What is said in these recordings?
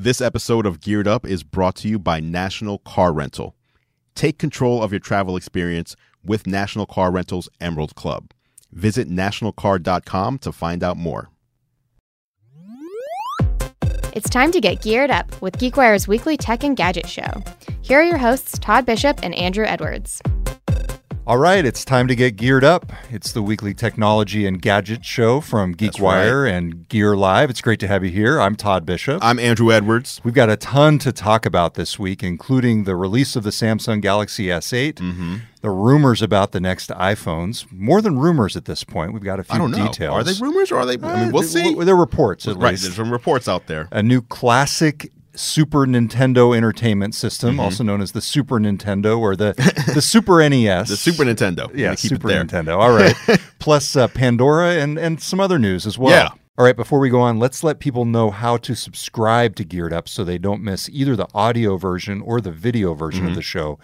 This episode of Geared Up is brought to you by National Car Rental. Take control of your travel experience with National Car Rental's Emerald Club. Visit nationalcar.com to find out more. It's time to get geared up with GeekWire's weekly tech and gadget show. Here are your hosts, Todd Bishop and Andru Edwards. All right, it's time to get geared up. It's the weekly technology and gadget show from GeekWire right. and Gear Live. It's great to have you here. I'm Todd Bishop. I'm Andru Edwards. We've got a ton to talk about this week, including the release of the Samsung Galaxy S8, Mm-hmm. the rumors about the next iPhones. More than rumors at this point. We've got a few I don't know. details. Are they rumors or are they? I mean, we'll Uh, see. They're reports, at right, least. there's some reports out there. a new classic Super Nintendo Entertainment System, Mm-hmm. also known as the Super Nintendo or the the Super NES. The Super Nintendo. Yeah, keep Super it there. Nintendo. All right. Plus uh, Pandora and and some other news as well. Yeah. All right, before we go on, let's let people know how to subscribe to Geared Up so they don't miss either the audio version or the video version Mm-hmm. of the show.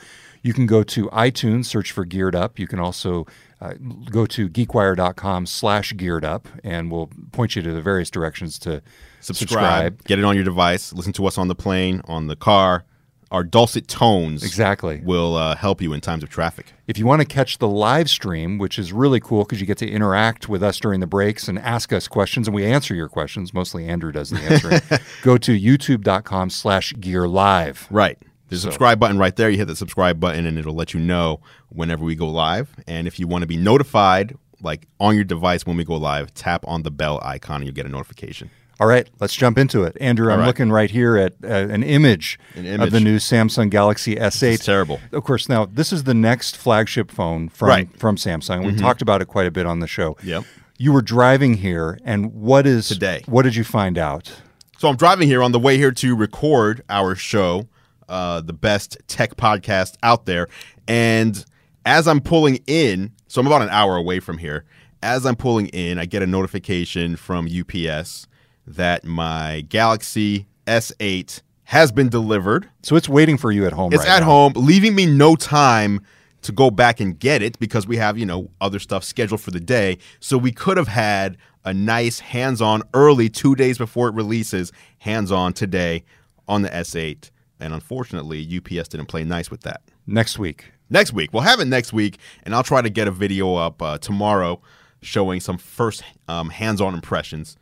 You can go to iTunes, search for Geared Up. You can also uh, go to geekwire.com slash geared up, and we'll point you to the various directions to Subscribe, Get it on your device. Listen to us on the plane, on the car. Our dulcet tones Exactly. will uh, help you in times of traffic. If you want to catch the live stream, which is really cool because you get to interact with us during the breaks and ask us questions, and we answer your questions. Mostly Andru does the answering. Go to youtube.com slash gear live. Right. There's So- a subscribe button right there. You hit the subscribe button and it'll let you know whenever we go live. And if you want to be notified, like on your device when we go live, tap on the bell icon and you'll get a notification. All right, let's jump into it. Andru, I'm right. looking right here at uh, an image, An of the new Samsung Galaxy S8. It's terrible. Of course, now this is the next flagship phone from, Right. Mm-hmm. from Samsung. We talked about it quite a bit on the show. Yep. You were driving here, and what is Today. What did you find out? So I'm driving here on the way here to record our show, uh, the best tech podcast out there. And as I'm pulling in, so I'm about an hour away from here. As I'm pulling in, I get a notification from UPS that my Galaxy S8 has been delivered. So it's waiting for you at home. It's right at now. home, leaving me no time to go back and get it because we have, you know, other stuff scheduled for the day. So we could have had a nice hands on early, two days before it releases, hands on today on the S8. And unfortunately, UPS didn't play nice with that. next week. Next week, we'll have it next week, and I'll try to get a video up uh, tomorrow showing some first um, hands on impressions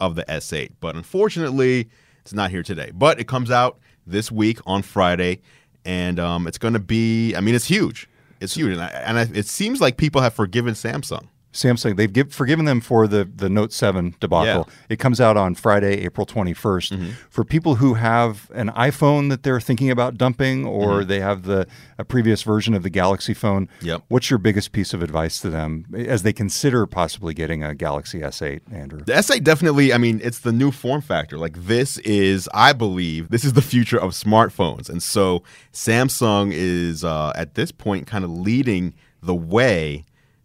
of the S8. But unfortunately, it's not here today. But it comes out this week on Friday, and um, it's going to be, I mean, it's huge. It's huge. And, I, and I, it seems like people have forgiven Samsung. Samsung, they've give, forgiven them for the, the Note 7 debacle. Yeah. Mm-hmm. It comes out on Friday, April 21st. For people who have an iPhone that they're thinking about dumping or they have the a previous version of the Galaxy phone, Mm-hmm. Yep. what's your biggest piece of advice to them as they consider possibly getting a Galaxy S8, Andru? The S8 definitely, I mean, it's the new form factor. Like, this is, I believe, this is the future of smartphones. And so Samsung is, uh, at this point, kind of leading the way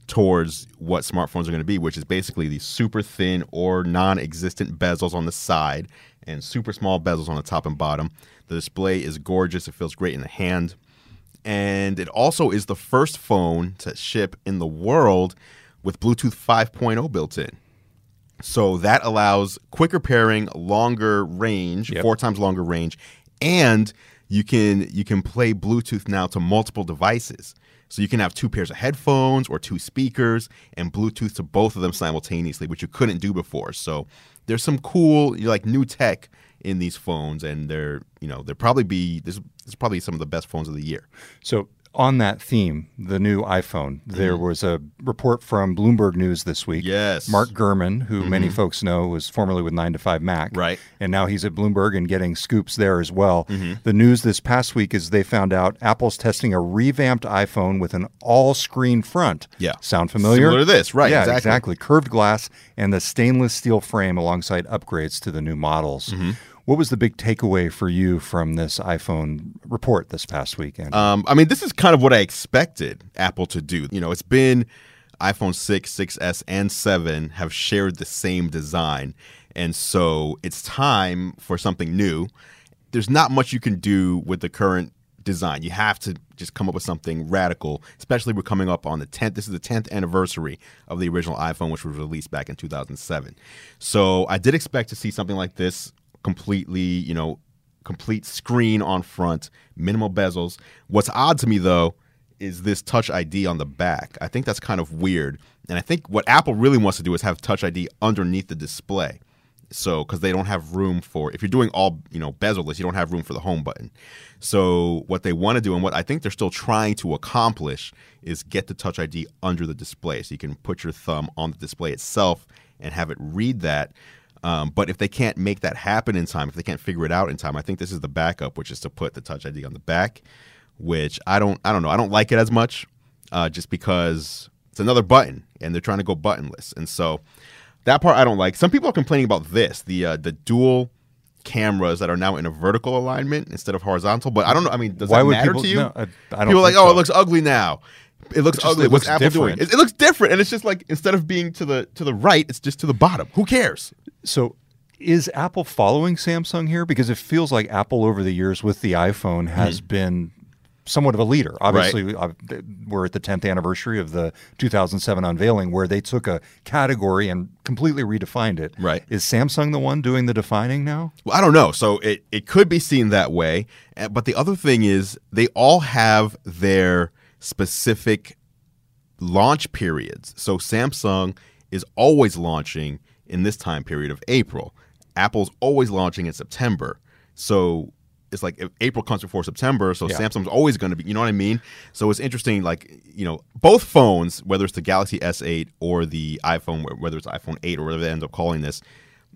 towards what smartphones are going to be, which is basically these super thin or non existent bezels on the side and super small bezels on the top and bottom. The display is gorgeous, it feels great in the hand. And it also is the first phone to ship in the world with Bluetooth 5.0 built in. So that allows quicker pairing, longer range, Yep. four times longer range, and you can you can play Bluetooth now to multiple devices. So you can have two pairs of headphones or two speakers and Bluetooth to both of them simultaneously, which you couldn't do before. So there's some cool like new tech in these phones, and they're you know they're probably be this, this is probably some of the best phones of the year. So, on that theme, the new iPhone, there was a report from Bloomberg News this week. Mm-hmm. Yes. Mm-hmm. Mark Gurman, who many folks know was formerly with 9 to 5 Mac. Right. And now he's at Bloomberg and getting scoops there as well. Mm-hmm. The news this past week is they found out Apple's testing a revamped iPhone with an all screen front. Yeah. Sound familiar? Similar to this, right, Yeah, exactly. exactly. Curved glass and the stainless steel frame alongside upgrades to the new models. What was the big takeaway for you from this iPhone report this past weekend? Um, I mean, this is kind of what I expected Apple to do. You know, it's been iPhone 6, 6S, and 7 have shared the same design. And so it's time for something new. There's not much you can do with the current design. You have to just come up with something radical, especially we're coming up on the 10th. This is the 10th anniversary of the original iPhone, which was released back in 2007. So I did expect to see something like this completely, you know, complete screen on front, minimal bezels. What's odd to me though is this Touch ID on the back. I think that's kind of weird. And I think what Apple really wants to do is have Touch ID underneath the display. So, because they don't have room for, if you're doing all, you know, bezel-less, you don't have room for the home button. So, what they want to do and what I think they're still trying to accomplish is get the Touch ID under the display. So, you can put your thumb on the display itself and have it read that. Um, but if they can't make that happen in time, if they can't figure it out in time, I think this is the backup, which is to put the Touch ID on the back, which I don't, I don't know, I don't like it as much, uh, just because it's another button, and they're trying to go buttonless, and so that part I don't like. Some people are complaining about this, the uh, the dual cameras that are now in a vertical alignment instead of horizontal. But I don't know. I mean, does Why that matter people- to you? no, I- I people are like, oh, so. it looks ugly now. It looks It ugly. it What's looks Apple doing? different. It, it looks different, and it's just like instead of being to the to the right, it's just to the bottom. Who cares? So is Apple following Samsung here? Because it feels like Apple over the years with the iPhone has been somewhat of a leader. Obviously, uh, th- we're at the 10th anniversary of the 2007 unveiling where they took a category and completely redefined it. Right. Is Samsung the one doing the defining now? Well, I don't know. So it, it could be seen that way. Uh, But the other thing is, they all have their specific launch periods. So Samsung is always launching in this time period of April. Apple's always launching in September. So it's like if April comes before September, so Yeah. Samsung's always going to be, you know what I mean? So it's interesting, like, you know, both phones, whether it's the Galaxy S8 or the iPhone, whether it's iPhone 8 or whatever they end up calling this,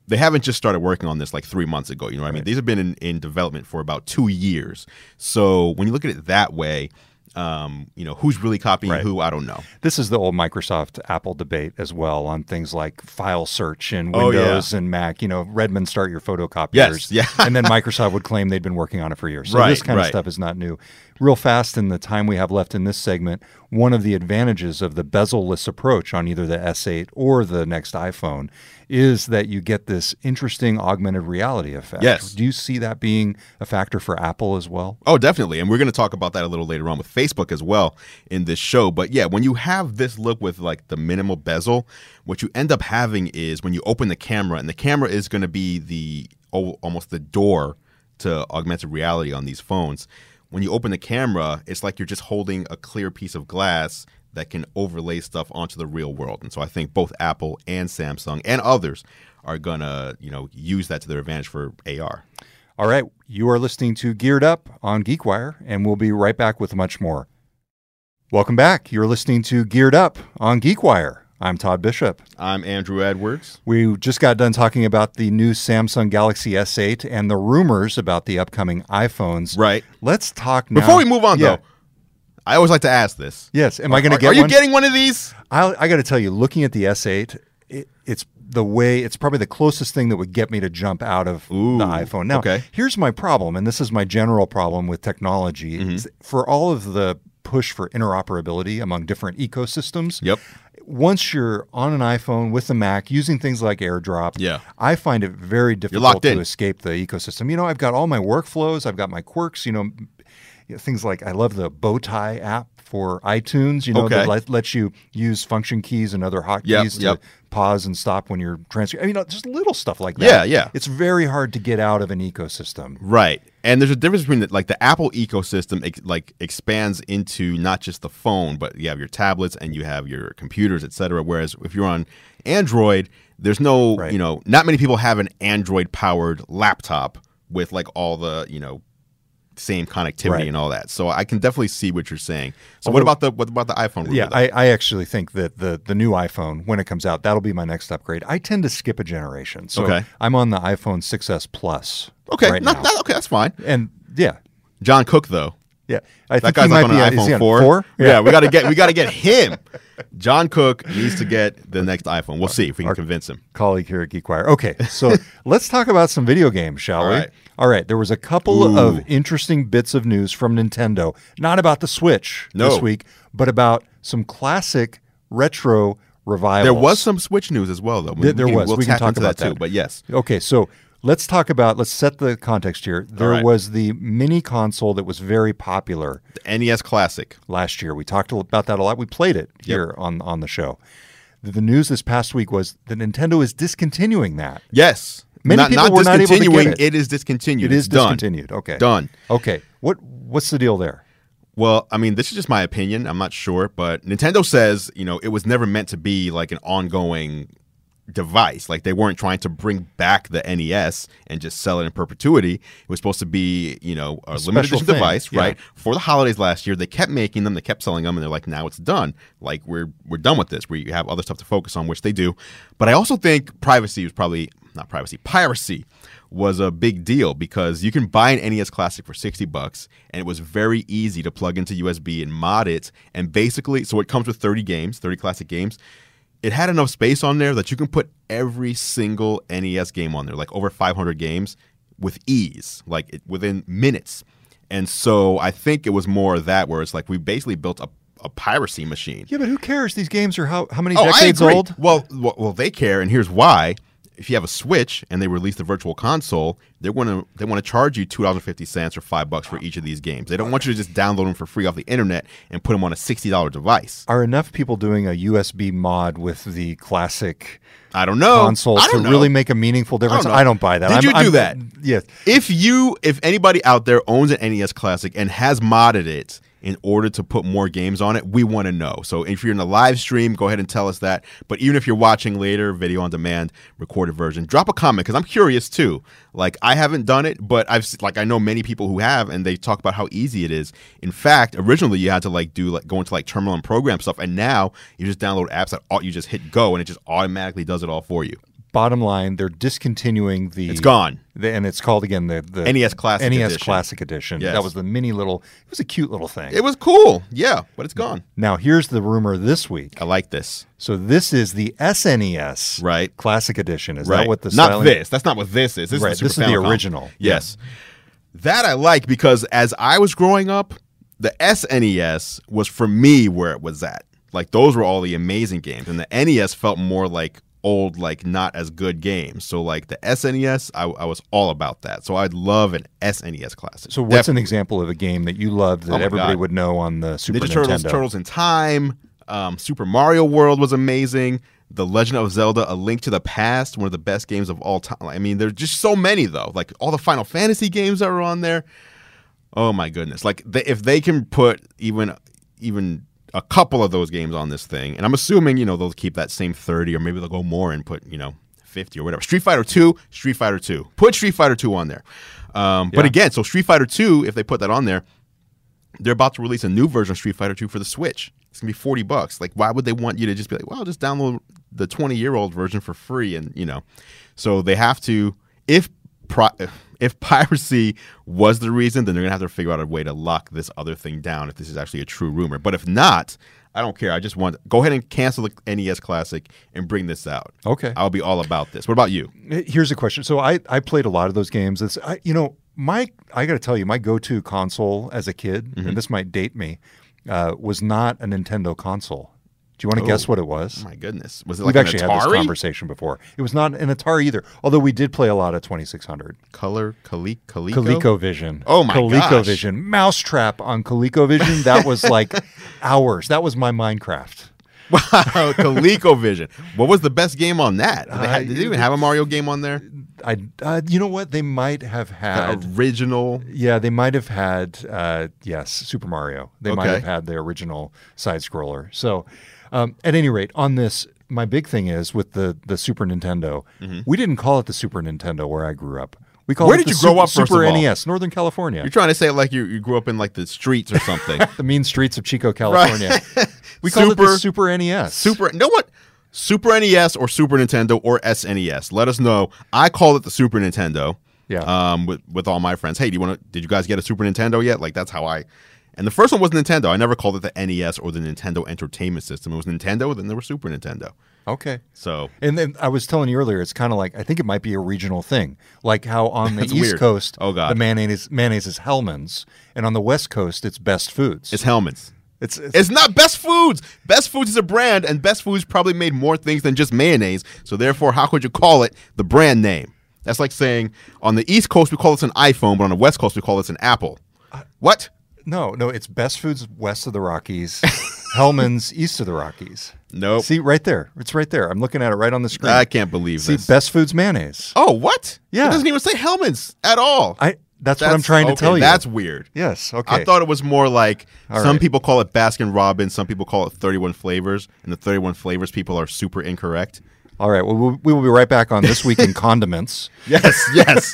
they haven't just started working on this like three months ago. You know what I mean? These have been in, in development for about two years. So when you look at it that way, um, you know, who's really copying Right. who, I don't know. This is the old Microsoft Apple debate as well on things like file search and Oh, yeah. Windows and Mac. You know, Redmond start your photocopiers. Yes, yeah. and then Microsoft would claim they'd been working on it for years. So Right, this kind of stuff is not new. Real fast in the time we have left in this segment, one of the advantages of the bezel-less approach on either the S8 or the next iPhone is that you get this interesting augmented reality effect. Yes. Do you see that being a factor for Apple as well? Oh, definitely. And we're going to talk about that a little later on with Facebook as well in this show. But yeah, when you have this look with like the minimal bezel, what you end up having is when you open the camera, and the camera is going to be the almost the door to augmented reality on these phones. When you open the camera, it's like you're just holding a clear piece of glass that can overlay stuff onto the real world. And so I think both Apple and Samsung and others are to, you know, use that to their advantage for AR. All right, you are listening to Geared Up on GeekWire, and we'll be right back with much more. Welcome back. You're listening to Geared Up on GeekWire. I'm Todd Bishop. I'm Andru Edwards. We just got done talking about the new Samsung Galaxy S8 and the rumors about the upcoming iPhones. Right. Let's talk now. Before we move on, Yeah. though, I always like to ask this. Yes. Am I going to get are you one? getting one of these? I, I got to tell you, looking at the S8, it, it's the way it's probably the closest thing that would get me to jump out of Ooh, the iPhone. Now, okay. here's my problem, and this is my general problem with technology. Mm-hmm. For all of the push for interoperability among different ecosystems, Yep. Once you're on an iPhone with a Mac using things like AirDrop, Yeah. I find it very difficult to in. escape the ecosystem. You know, I've got all my workflows, I've got my quirks, you know, you know, things like I love the Bowtie app for iTunes, you know, Okay. that let, lets you use function keys and other hotkeys Yep, to yep. Pause and stop when you're transferring. I mean, just little stuff like that. Yeah, yeah. It's very hard to get out of an ecosystem. Right. And there's a difference between the, like the Apple ecosystem ex- like expands into not just the phone, but you have your tablets and you have your computers, et cetera. Whereas if you're on Android, there's no, Right. you know, not many people have an Android powered laptop with like all the, you know, same connectivity Right. and all that. So I can definitely see what you're saying. So what about the what about the iPhone? Yeah. I, I actually think that the the new iPhone, when it comes out, that'll be my next upgrade. I tend to skip a generation. So Okay. I'm on the iPhone 6S Plus. okay, right not, okay, that's fine. and yeah, John Cook though. yeah. I That think guy's he like might on an iPhone on four. four? Yeah. we gotta get we gotta get him. John Cook needs to get the next iPhone. We'll see if we can convince him. colleague here at GeekWire. Okay, so let's talk about some video games, shall All we? right. All right. There was a couple Ooh. of interesting bits of news from Nintendo, not about the Switch No. this week, but about some classic retro revivals. There was some Switch news as well, though. We- There- there we was. We'll We can talk about that too. that. But yes, Okay, so let's talk about let's set the context here. There right. was the mini console that was very popular the NES Classic. last year. We talked about that a lot. We played it here on on the show. The, the news this past week was that Nintendo is discontinuing that. Yes, Many not, people not were not able to get discontinuing. it. it is discontinued. It It's is done. discontinued. Okay. Done. Okay. What what's the deal there? Well, I mean, this is just my opinion. I'm not sure, but Nintendo says, you know, it was never meant to be like an ongoing device. Like they weren't trying to bring back the NES and just sell it in perpetuity. It was supposed to be, you know, a, limited edition thing, device, yeah. right? For the holidays last year, they kept making them, they kept selling them, and they're like, now it's done. Like we're we're done with this. We have other stuff to focus on, which they do. But I also think privacy was probably not privacy, piracy was a big deal because you can buy an NES Classic for 60 bucks and it was very easy to plug into USB and mod it. And basically, so it comes with 30 games, 30 classic games. It had enough space on there that you can put every single NES game on there, like over 500 games with ease, like it, within minutes. And so I think it was more of that where it's like we basically built a, a piracy machine. Yeah, but who cares? These games are how how many Oh, decades old? Well, well, well, they care, and here's why. If you have a Switch and they release the Virtual Console, they're going to they want to charge you two dollars and fifty cents or five bucks for each of these games. They don't want you to just download them for free off the internet and put them on a sixty dollar device. Are enough people doing a USB mod with the classic I don't know. console to don't know. really make a meaningful difference? know. I don't buy that. Did I'm- you do I'm- that? Yes. If you, if anybody out there owns an NES Classic and has modded it in order to put more games on it, we want to know. So if you're in the live stream, go ahead and tell us that. But even if you're watching later, video on demand, recorded version, drop a comment because I'm curious too. Like I haven't done it, but I've like I know many people who have, and they talk about how easy it is. In fact, originally you had to like do like go into like terminal and program stuff, and now you just download apps that you just hit go, and it just automatically does it all for you. Bottom line, they're discontinuing the. It's gone. The, and it's called again the, the NES Classic NES Edition. Classic Edition. Yes. That was the mini little. It was a cute little thing. It was cool, yeah, but it's gone. now here's the rumor this week. I like this. So this is the SNES Right. Classic Edition. Is right? that what the not this? That's not what this is. This Right, is the, this is the original. Yes, that I like because as I was growing up, the SNES was for me where it was at. Like those were all the amazing games, and the NES felt more like old, like not as good games. So like the SNES, I, I was all about that. So I'd love an SNES classic. So what's an example of a game that you loved that Oh everybody God. would know on the Super Ninja Nintendo? Turtles, Turtles in Time, um, Super Mario World was amazing. The Legend of Zelda: A Link to the Past, one of the best games of all time. I mean, there's just so many though. Like all the Final Fantasy games that are on there. Oh my goodness! Like they, if they can put even even a couple of those games on this thing, and I'm assuming you know they'll keep that same 30 or maybe they'll go more and put you know 50 or whatever. Street Fighter 2, Street Fighter 2. Put Street Fighter 2 on there. Um, But again, so Street Fighter 2, if they put that on there, they're about to release a new version of Street Fighter 2 for the Switch. It's gonna be 40 bucks. Like, why would they want you to just be like, well, just download the 20 year old version for free? And you know, so they have to. If pri- if piracy was the reason, then they're gonna have to figure out a way to lock this other thing down. If this is actually a true rumor, but if not, I don't care. I just want go ahead and cancel the NES Classic and bring this out. Okay. I'll be all about this. What about you? Here's a question. So I, I played a lot of those games. It's I, you know my I got to tell you my go-to console as a kid, Mm-hmm. and this might date me, uh, was not a Nintendo console. Do you want to guess Oh. what it was? Oh my goodness, was it We've like an actually had this conversation before. It was not an Atari either, although we did play a lot of 2600. Color, Coleco? ColecoVision. Oh my gosh. ColecoVision. Mousetrap on ColecoVision. That was like hours. That was my Minecraft. Wow, ColecoVision. What was the best game on that? Did they, ha- Uh, did they even have a Mario game on there? I, uh, you know what? They might have The had. original. Yeah, they might have had. Uh, yes, Super Mario. They might have had the original side scroller. So, um, at any rate, on this, my big thing is with the the Super Nintendo. We didn't call it the Super Nintendo where I grew up. We called Mm-hmm. Where it did the you grow Super, up, Super? NES, Northern California. You're trying to say it like you, you grew up in like the streets or something. the mean streets of Chico, California. We called it the Super NES. Super. You know what? Super NES or Super Nintendo or SNES. Let us know. I call it the Super Nintendo. Yeah. Um. With with all my friends. Hey, do you want to? Did you guys get a Super Nintendo yet? Like that's how I. And the first one was Nintendo. I never called it the NES or the Nintendo Entertainment System. It was Nintendo. Then there was Super Nintendo. Okay. So And then I was telling you earlier, it's kind of like I think it might be a regional thing, like how on the East weird. Coast, Oh, God. the mayonnaise mayonnaise is Hellmann's, and on the West Coast, it's Best Foods. it's Hellmann's. it's, it's, It's not Best Foods. Best Foods is a brand, and Best Foods probably made more things than just mayonnaise. So therefore, how could you call it the brand name? That's like saying on the East Coast we call this an iPhone, but on the West Coast we call this an Apple. Uh, what? No, no, it's Best Foods west of the Rockies, Hellmann's East of the Rockies. Nope. See, right there. It's right there. I'm looking at it right on the screen. I can't believe See, this. Best Foods mayonnaise. oh, what? Yeah. It doesn't even say Hellmann's at all. I. That's, what I'm trying to tell you. That's weird. yes. Okay. I thought it was more like All some right. people call it Baskin Robbins, some people call it 31 flavors, and the 31 flavors people are super incorrect. All right. Well, we'll- we will be right back on this week in condiments. Yes, yes.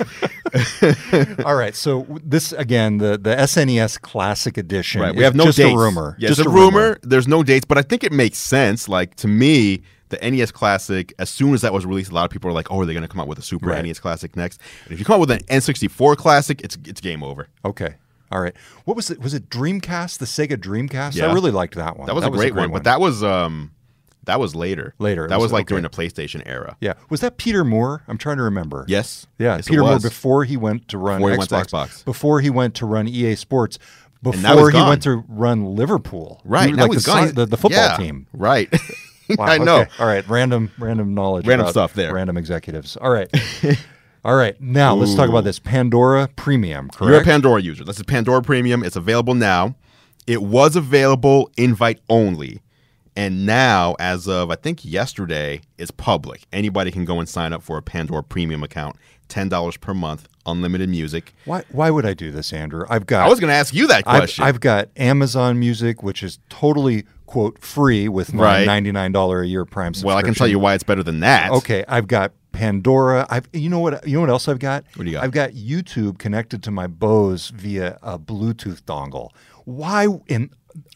All right. So this again, the the SNES Classic Edition. right. We have no just dates. a rumor. Yeah, just it's a rumor. There's no dates, but I think it makes sense. Like to me, the NES Classic, as soon as that was released, a lot of people are like, "Oh, are they going to come out with a Super Right. NES Classic next?" And if you come out with an N64 Classic, it's it's game over. Okay. All right. What was it? Was it Dreamcast? The Sega Dreamcast? Yeah. I really liked that one. That was, a, great one, but that was um, that was later. Later. That was- was like okay. during the PlayStation era. yeah. Was that Peter Moore? I'm trying to remember. Yes. Yeah, Yes, Peter Moore before he went to run Before he Xbox, went to Xbox. before he went to run EA Sports, before he went to run Liverpool, Right. Like the, gone. the, the football Yeah, team. Right. Wow, I know. okay. All right, random random knowledge, Random stuff there. Random executives. All right, all right. Now let's talk about this Pandora Premium. Correct. You're a Pandora user. This is Pandora Premium. It's available now. It was available invite only. And now, as of I think yesterday, it's public. Anybody can go and sign up for a Pandora Premium account. $10 per month, unlimited music. why why would I do this, Andru? I've got I was going to ask you that I've, question. I've got Amazon Music, which is totally quote free with my Right. ninety nine dollar a year Prime subscription. well, I can tell you why it's better than that. Okay, I've got Pandora. I've you know what you know what else I've got? What do you got? I've got YouTube connected to my Bose via a Bluetooth dongle. Why in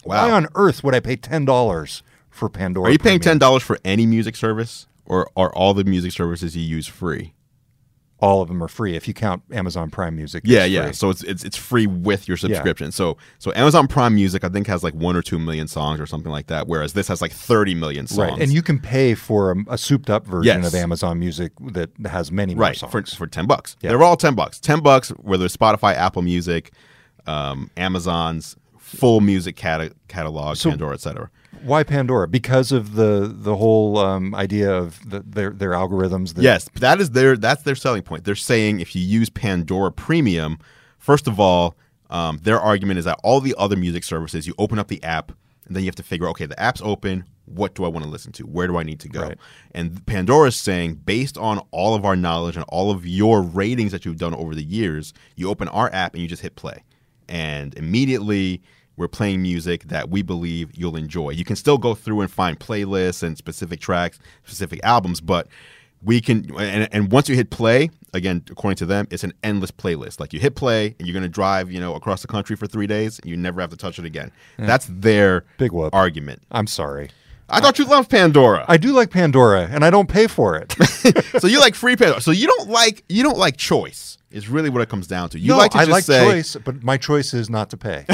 wow. why on earth would I pay ten dollars for Pandora? Are you paying $10 for any music service? Or are all the music services you use free? All of them are free if you count Amazon Prime Music. Yeah, yeah. free. So it's it's it's free with your subscription. So so Amazon Prime Music I think has like one or two million songs or something like that, whereas this has like thirty million songs. Right, and you can pay for a, a souped-up version Yes. of Amazon Music that has many more right songs. for for ten bucks. Yeah. They're all ten bucks. Ten bucks whether it's Spotify, Apple Music, um, Amazon's full music cata- catalog, Pandora, etc. Why Pandora? Because of the the whole um, idea of the, their their algorithms. That, Yes, that is their that's their selling point. They're saying if you use Pandora Premium, first of all, um, their argument is that all the other music services, you open up the app and then you have to figure, okay, the app's open. What do I want to listen to? Where do I need to go? Right. And Pandora is saying, based on all of our knowledge and all of your ratings that you've done over the years, you open our app and you just hit play, and immediately we're playing music that we believe you'll enjoy. You can still go through and find playlists and specific tracks, specific albums, but we can and, and once you hit play again according to them it's an endless playlist like you hit play and you're going to drive you know across the country for three days and you never have to touch it again that's their Big whoop. argument I'm sorry. i thought you loved pandora I do like Pandora, and I don't pay for it. so you like free pandora so you don't like you don't like choice is really what it comes down to you no, like to I like say choice, but my choice is not to pay.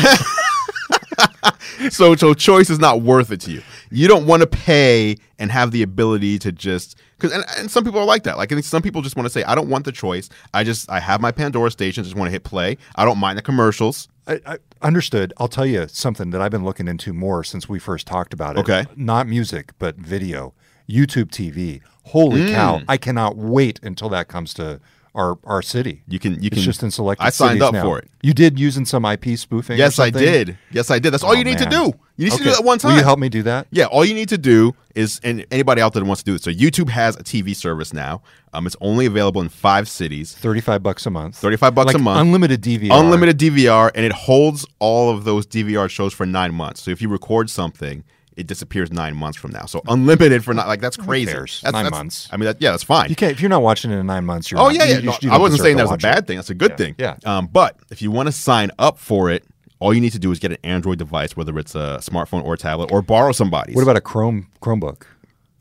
so so choice is not worth it to you. You don't want to pay and have the ability to just because and, and some people are like that. Like I think some people just want to say, I don't want the choice. I just I have my Pandora station. Just want to hit play. I don't mind the commercials. I, I understood. I'll tell you something that I've been looking into more since we first talked about it. Okay. Not music, but video, YouTube TV. Holy Mm. cow! I cannot wait until that comes to our our city. You can you it's can just in selected. I signed up now. for it. You did using some IP spoofing. or Yes, I did. Yes, I did. That's all Oh, you need to do. You need to do that one time. Will you help me do that? Yeah, all you need to do is, and anybody out there that wants to do it. So YouTube has a TV service now. Um, it's only available in five cities. Thirty-five bucks a month. 35 bucks Like a month. Unlimited DVR. unlimited DVR, and it holds all of those DVR shows for nine months. So if you record something, it disappears nine months from now. So unlimited for not like that's crazy. That's, Nine that's- months. I mean, that, yeah, that's fine. You can't if you're not watching it in nine months. You're Oh not- yeah, you- yeah. you- No, you I don't wasn't saying to that was a bad it. thing. That's a good Yeah, thing. yeah. Um, but if you want to sign up for it, all you need to do is get an Android device, whether it's a smartphone or tablet, or borrow somebody's. What about a Chrome Chromebook?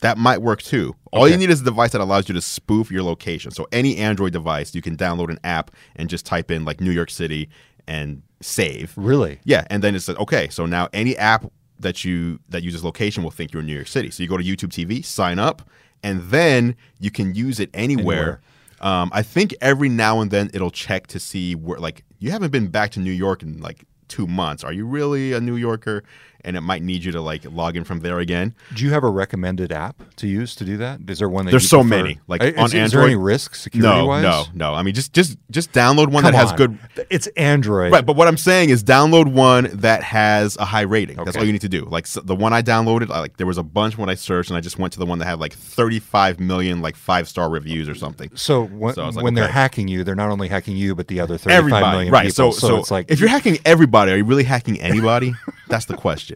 that might work too. All Okay. you need is a device that allows you to spoof your location. So any Android device, you can download an app and just type in like New York City and save. Really? Yeah, and then it's like okay, so now any app that you that uses location will think you're in New York City. So you go to YouTube TV, sign up, and then you can use it anywhere. Um, I think every now and then it'll check to see where like you haven't been back to New York in like two months. Are you really a New Yorker? And it might need you to like log in from there again. Do you have a recommended app to use to do that? Is there one that There's you so prefer? many. Like, is, on is there Android- any risk security No, wise? no, no. no. I mean, just just just download one Come that has on. good. It's Android. Right, but what I'm saying is download one that has a high rating. That's all you need to do. Like so the one I downloaded, like there was a bunch when I searched, and I just went to the one that had like 35 million like five star reviews or something. So when, So like, when they're hacking you, they're not only hacking you, but the other 35 everybody, million right? people. So, so, it's like if you're hacking everybody, are you really hacking anybody? That's the question.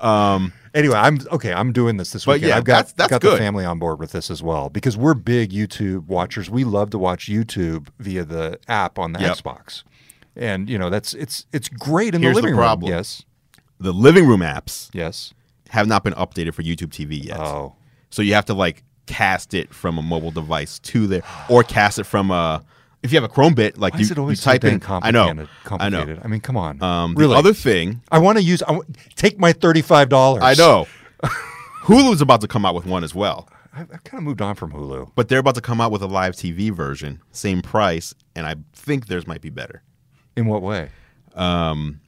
Um, Anyway, I'm okay. I'm doing this this weekend. yeah, I've got that's- that's got the family on board with this as well because we're big YouTube watchers. We love to watch YouTube via the app on the Yep. Xbox, and you know that's it's it's great in Here's the the living problem. room. Yes, the living room apps yes. have not been updated for YouTube TV yet. Oh, So you have to like cast it from a mobile device to there, or cast it from a. If you have a Chromebit, like why you, is it always type in. I know. I know. I mean, come on. Um, the other thing, I want to use. I want, take my thirty-five dollars. I know, Hulu's about to come out with one as well, I, I've kind of moved on from Hulu. but they're about to come out with a live TV version, same price, and I think theirs might be better. In what way? um,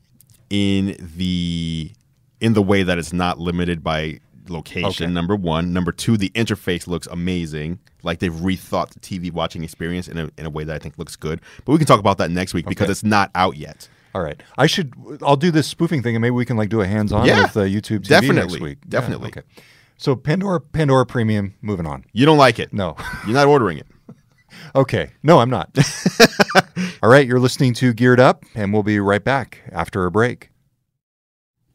in the in the way that it's not limited by location. Okay. Number one, number two, the interface looks amazing. Like they've rethought the TV watching experience in a in a way that I think looks good. But we can talk about that next week because it's not out yet. All right. I should. I'll do this spoofing thing, and maybe we can like do a hands-on Yeah, with uh, YouTube TV definitely, next week. Yeah, definitely. okay. So Pandora, Pandora Premium. Moving on. You don't like it. No. You're not ordering it. Okay. No, I'm not. All right. You're listening to Geared Up, and we'll be right back after a break.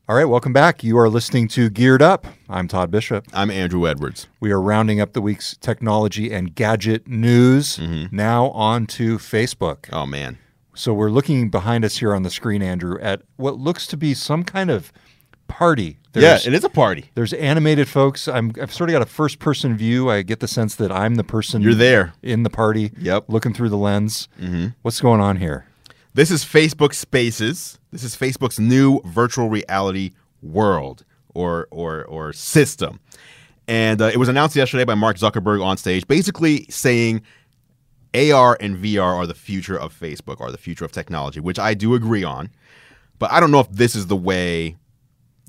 All right. Welcome back. You are listening to Geared Up. I'm Todd Bishop. I'm Andru Edwards. We are rounding up the week's technology and gadget news. Mm-hmm. Now on to Facebook. Oh man. So we're looking behind us here on the screen, Andru, at what looks to be some kind of party. yeah, it is a party. There's animated folks. I'm, I've sort of got a first person view. I get the sense that I'm the person You're there. in the party. Yep. Looking through the lens. Mm-hmm. What's going on here? This is Facebook Spaces. This is Facebook's new virtual reality world or or or system. And uh, it was announced yesterday by Mark Zuckerberg on stage, basically saying AR and VR are the future of Facebook, are the future of technology, which I do agree on. But I don't know if this is the way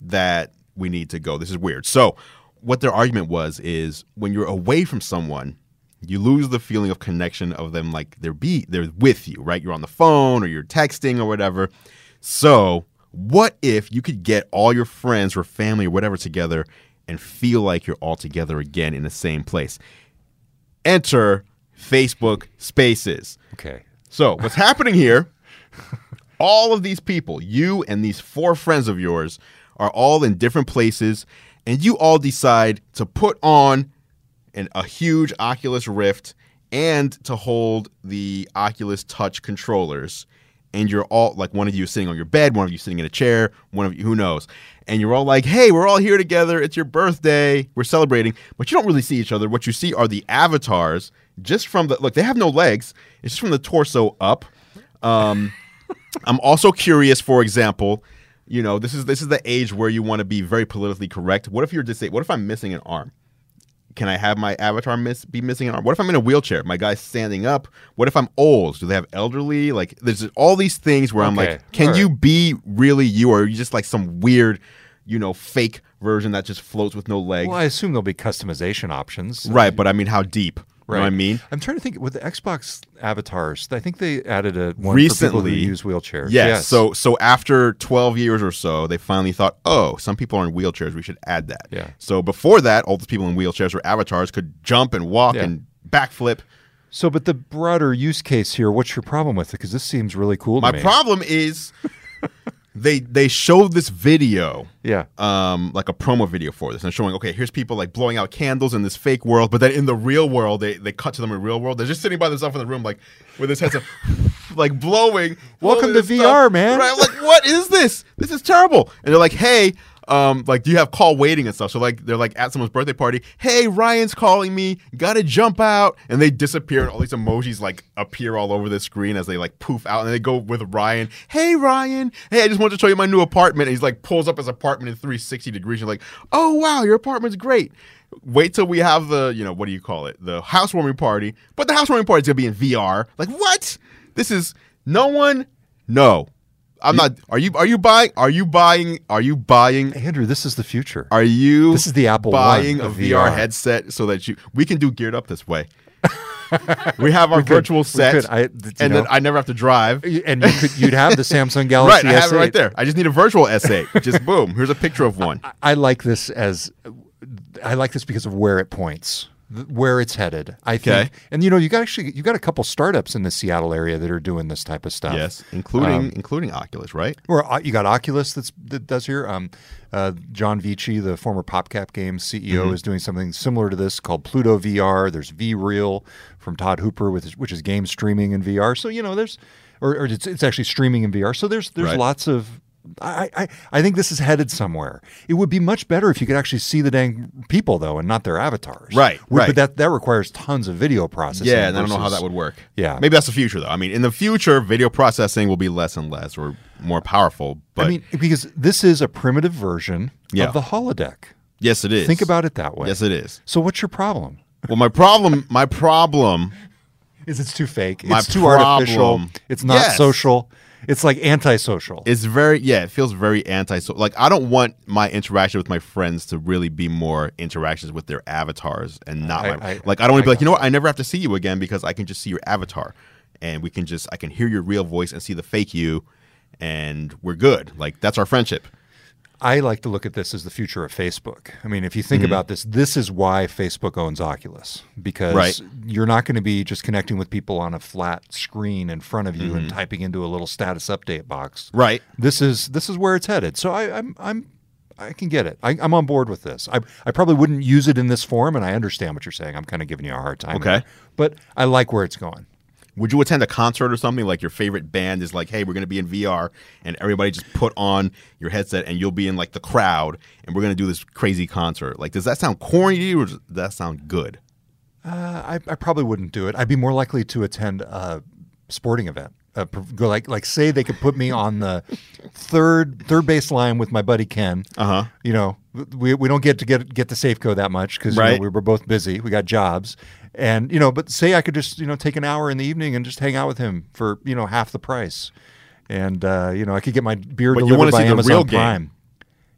that we need to go. This is weird. So, what their argument was is when you're away from someone, you lose the feeling of connection of them like they're be they're with you, right? You're on the phone or you're texting or whatever. So, what if you could get all your friends or family or whatever together and feel like you're all together again in the same place? Enter Facebook Spaces. Okay. So, what's happening here? All of these people, you and these four friends of yours, are all in different places, and you all decide to put on an, a huge Oculus Rift and to hold the Oculus Touch controllers. And you're all like one of you sitting on your bed, one of you sitting in a chair, one of you, who knows? And you're all like, hey, we're all here together. It's your birthday. We're celebrating. But you don't really see each other. What you see are the avatars just from the look, they have no legs. It's just from the torso up. Um, I'm also curious, for example, you know, this is this is the age where you want to be very politically correct. What if you're disabled? What if I'm missing an arm? Can I have my avatar miss be missing an arm? What if I'm in a wheelchair? My guy's standing up. What if I'm old? Do they have elderly? Like, there's all these things where I'm like, can you be really you, or are you just like some weird, you know, fake version that just floats with no legs? Well, I assume there'll be customization options. right, but I mean, how deep? You know what I mean? I'm trying to think with the Xbox avatars. I think they added a one for people Recently- who use wheelchairs. Yes. So so after 12 years or so, they finally thought, oh, some people are in wheelchairs. We should add that. Yeah. So before that, all the people in wheelchairs or avatars could jump and walk Yeah. and backflip. So, but the broader use case here, what's your problem with it? Because this seems really cool My to me. problem is they they showed this video. yeah. Um, like a promo video for this, and showing okay, here's people like blowing out candles in this fake world, but then in the real world, they they cut to them in the real world. They're just sitting by themselves in the room, like with this heads up, like blowing. Welcome to VR, man. Right? Like, what is this? This is terrible. And they're like, hey. Um, like, you have call waiting and stuff? So, like, they're like at someone's birthday party. Hey, Ryan's calling me. Gotta jump out, and they disappear, and all these emojis like appear all over the screen as they like poof out, and they go with Ryan. Hey, Ryan. Hey, I just wanted to show you my new apartment. And he's like pulls up his apartment in 360 degrees. You're like, oh wow, your apartment's great. Wait till we have the, you know, what do you call it? The housewarming party. But the housewarming party's gonna be in VR. Like, what? This is no one. No, I'm not. Are you? Are you buying? Are you buying? Are you buying? Andrew, this is the future. Are you? This is the Apple buying a VR, VR. headset so that you we can do geared up this way. we have our could- virtual we set. I- you and then know- I never have to drive. and you could, you'd have the Samsung Right, Galaxy I have S8. right there. I just need a virtual S8. Just boom. Here's a picture of one. I like this as I like this because of where it points, th- where it's headed. I think, and you know, you got actually you got a couple startups in the Seattle area that are doing this type of stuff. Yes, including Um, including Oculus, right? Or uh, you got Oculus that's that does here. Um, uh, John Vechey, the former PopCap Games CEO, Mm-hmm. is doing something similar to this called Pluto VR. There's VReal from Todd Hooper, with which is game streaming in VR. So you know, there's or, or it's, it's actually streaming in VR. So there's there's Right. lots of. I, I I think this is headed somewhere. It would be much better if you could actually see the dang people though, and not their avatars. Right, But right. that that requires tons of video processing. Yeah, and I don't know how versus- that would work. Yeah. maybe that's the future, though. I mean, in the future, video processing will be less and less, or more powerful. But I mean, because this is a primitive version Yeah. of the holodeck. yes, it is. Think about it that way. Yes, it is. So what's your problem? Well, my problem, my problem Is it's too fake? My it's too artificial. It's not Yes. social. It's like antisocial. It's very, yeah, it feels very antisocial. Like, I don't want my interaction with my friends to really be more interactions with their avatars and not I- my. I- like, I don't want to be like, you know what? I never have to see you again because I can just see your avatar, and we can just, I can hear your real voice and see the fake you, and we're good. Like, that's our friendship. I like to look at this as the future of Facebook. I mean, if you think mm-hmm. about this, this is why Facebook owns Oculus because Right. you're not going to be just connecting with people on a flat screen in front of you and mm-hmm. typing into a little status update box. Right. This is this is where it's headed. So I, I'm I'm I can get it. I, I'm on board with this. I I probably wouldn't use it in this form, and I understand what you're saying. I'm kind of giving you a hard time. Okay. here. but I like where it's going. Would you attend a concert or something like your favorite band is like, hey, we're going to be in VR and everybody just put on your headset and you'll be in like the crowd and we're going to do this crazy concert? Like, does that sound corny to you or does that sound good? Uh, I, I probably wouldn't do it. I'd be more likely to attend a sporting event. Uh, like like say they could put me on the third third base line with my buddy Ken. Uh huh. You know, we, we don't get to get get to Safeco that much because Right. we were both busy. We got jobs, and you know. But say I could just you know take an hour in the evening and just hang out with him for you know half the price, and uh, you know I could get my beer But you delivered by see the Amazon real game.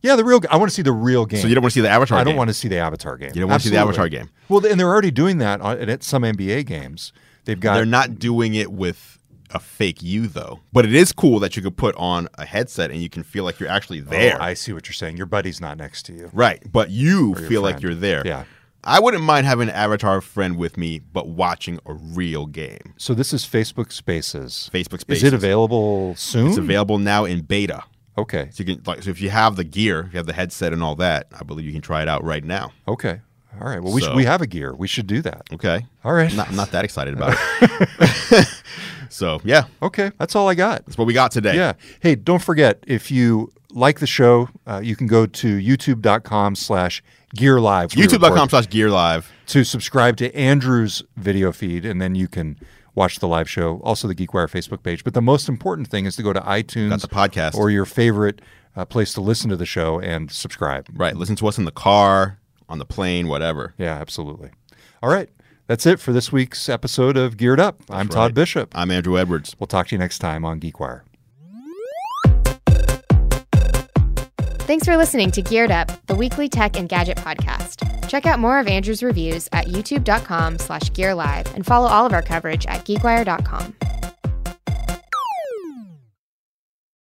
Yeah, the real. I want to see the real game. So you don't want to see the Avatar I don't want to see the Avatar game. You don't want to see the Avatar game? Well, and they're already doing that at some NBA games. They've got They're not doing it with a fake you, though. But it is cool that you could put on a headset and you can feel like you're actually Oh, there. I see what you're saying. Your buddy's not next to you. right. But you feel like you're there. Yeah. I wouldn't mind having an Avatar friend with me, but watching a real game. So this is Facebook Spaces. Facebook Spaces. Is it available soon? It's available now in beta. Okay. So you can like so if you have the gear, if you have the headset and all that, I believe you can try it out right now. Okay. All right. Well, we, So- should, we have a gear. We should do that. Okay. All right. I'm not, I'm not that excited about it. so yeah, Okay. That's all I got. that's what we got today. Yeah. Hey, don't forget if you like the show, uh, you can go to youtube.com slash gear live. We YouTube.com slash gear live. to subscribe to Andru's video feed, and then you can watch the live show. Also, the GeekWire Facebook page. But the most important thing is to go to iTunes Got the podcast. or your favorite uh, place to listen to the show and subscribe. Right. Listen to us in the car, on the plane, whatever. Yeah, absolutely. All right. That's it for this week's episode of Geared Up. I'm Todd right. Bishop. I'm Andru Edwards. We'll talk to you next time on GeekWire. Thanks for listening to Geared Up, the weekly tech and gadget podcast. Check out more of Andru's reviews at youtube.com slash gear live and follow all of our coverage at geekwire.com.